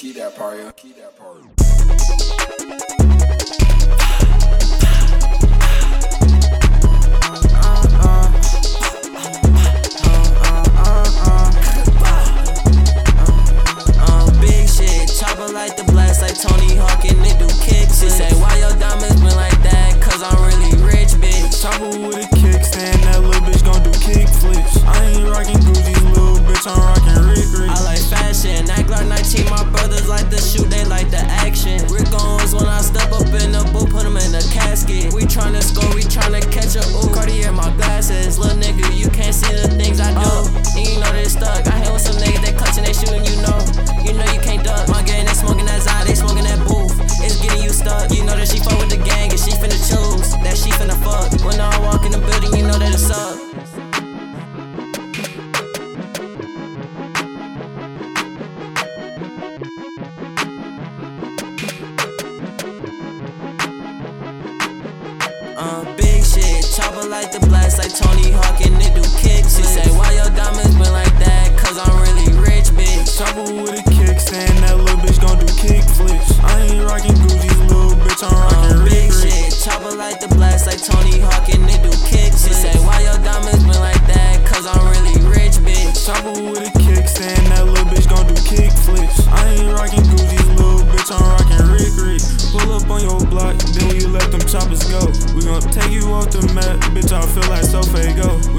Keep that part, yo. Keep that part. Uh, big shit, chopper like the blast, like Tony Hawk and it do kicks. She say, why your diamonds been like that? Cause I'm really rich, bitch. Chopper with a kickstand, that little bitch gon' do kickflips. I ain't rockin' Gucci, little bitch, I'm uh, rockin' um, big shit, chopper numbers go. We gon' take you off the map, bitch. I feel like so fake go.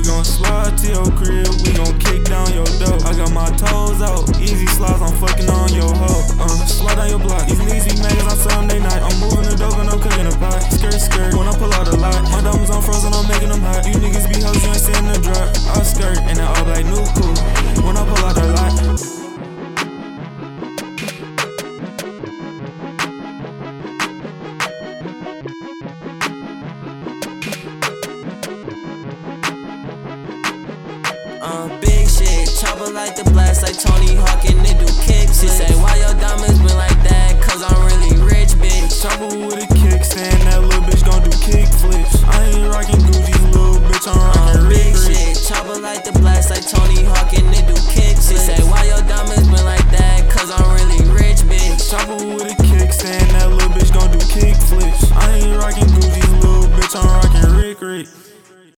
Uh, big shit, chopper like the blast, like Tony Hawk and they do kicks. She say, Why your diamonds been like that? Cause I'm really rich, bitch. Chopper with a kickstand, that little bitch gon' do kick flips. I ain't rockin' Gucci, little bitch, I'm rockin' uh, big rich. shit, chopper like the blast, like Tony Hawk and they do kicks. She say, Why your diamonds been like that? Cause I'm really rich, bitch. Chopper with a kickstand, that little bitch gon' do kick flips. I ain't rockin' Gucci, little bitch, I'm rockin' Rick Rick.